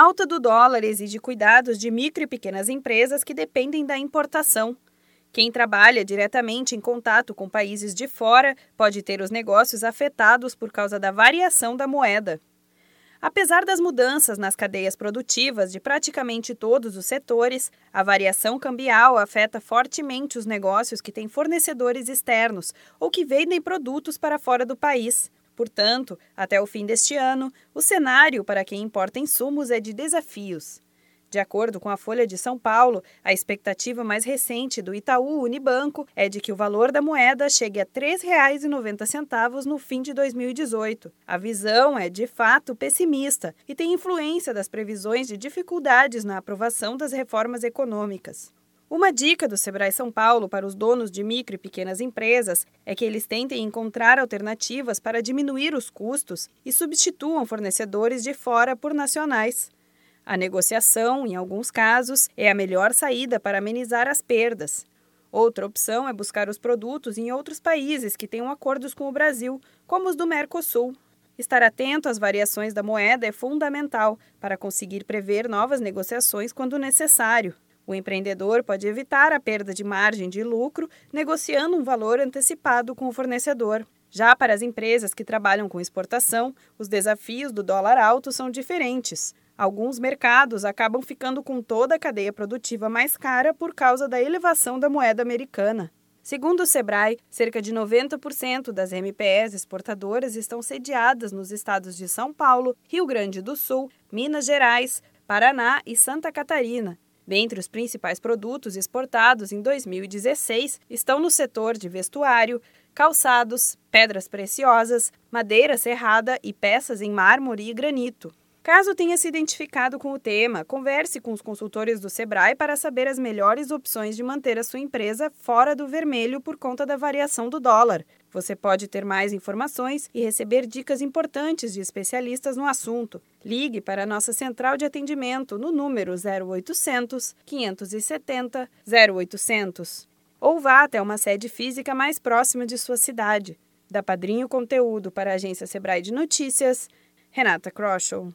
Alta do dólar exige cuidados de micro e pequenas empresas que dependem da importação. Quem trabalha diretamente em contato com países de fora pode ter os negócios afetados por causa da variação da moeda. Apesar das mudanças nas cadeias produtivas de praticamente todos os setores, a variação cambial afeta fortemente os negócios que têm fornecedores externos ou que vendem produtos para fora do país. Portanto, até o fim deste ano, o cenário para quem importa insumos é de desafios. De acordo com a Folha de São Paulo, a expectativa mais recente do Itaú Unibanco é de que o valor da moeda chegue a R$ 3,90 no fim de 2018. A visão é, de fato, pessimista e tem influência das previsões de dificuldades na aprovação das reformas econômicas. Uma dica do Sebrae São Paulo para os donos de micro e pequenas empresas é que eles tentem encontrar alternativas para diminuir os custos e substituam fornecedores de fora por nacionais. A negociação, em alguns casos, é a melhor saída para amenizar as perdas. Outra opção é buscar os produtos em outros países que tenham acordos com o Brasil, como os do Mercosul. Estar atento às variações da moeda é fundamental para conseguir prever novas negociações quando necessário. O empreendedor pode evitar a perda de margem de lucro negociando um valor antecipado com o fornecedor. Já para as empresas que trabalham com exportação, os desafios do dólar alto são diferentes. Alguns mercados acabam ficando com toda a cadeia produtiva mais cara por causa da elevação da moeda americana. Segundo o Sebrae, cerca de 90% das MPS exportadoras estão sediadas nos estados de São Paulo, Rio Grande do Sul, Minas Gerais, Paraná e Santa Catarina. Dentre os principais produtos exportados em 2016 estão no setor de vestuário, calçados, pedras preciosas, madeira serrada e peças em mármore e granito. Caso tenha se identificado com o tema, converse com os consultores do Sebrae para saber as melhores opções de manter a sua empresa fora do vermelho por conta da variação do dólar. Você pode ter mais informações e receber dicas importantes de especialistas no assunto. Ligue para a nossa central de atendimento no número 0800 570 0800 ou vá até uma sede física mais próxima de sua cidade. Da Padrinho Conteúdo para a agência Sebrae de Notícias, Renata Kroschel.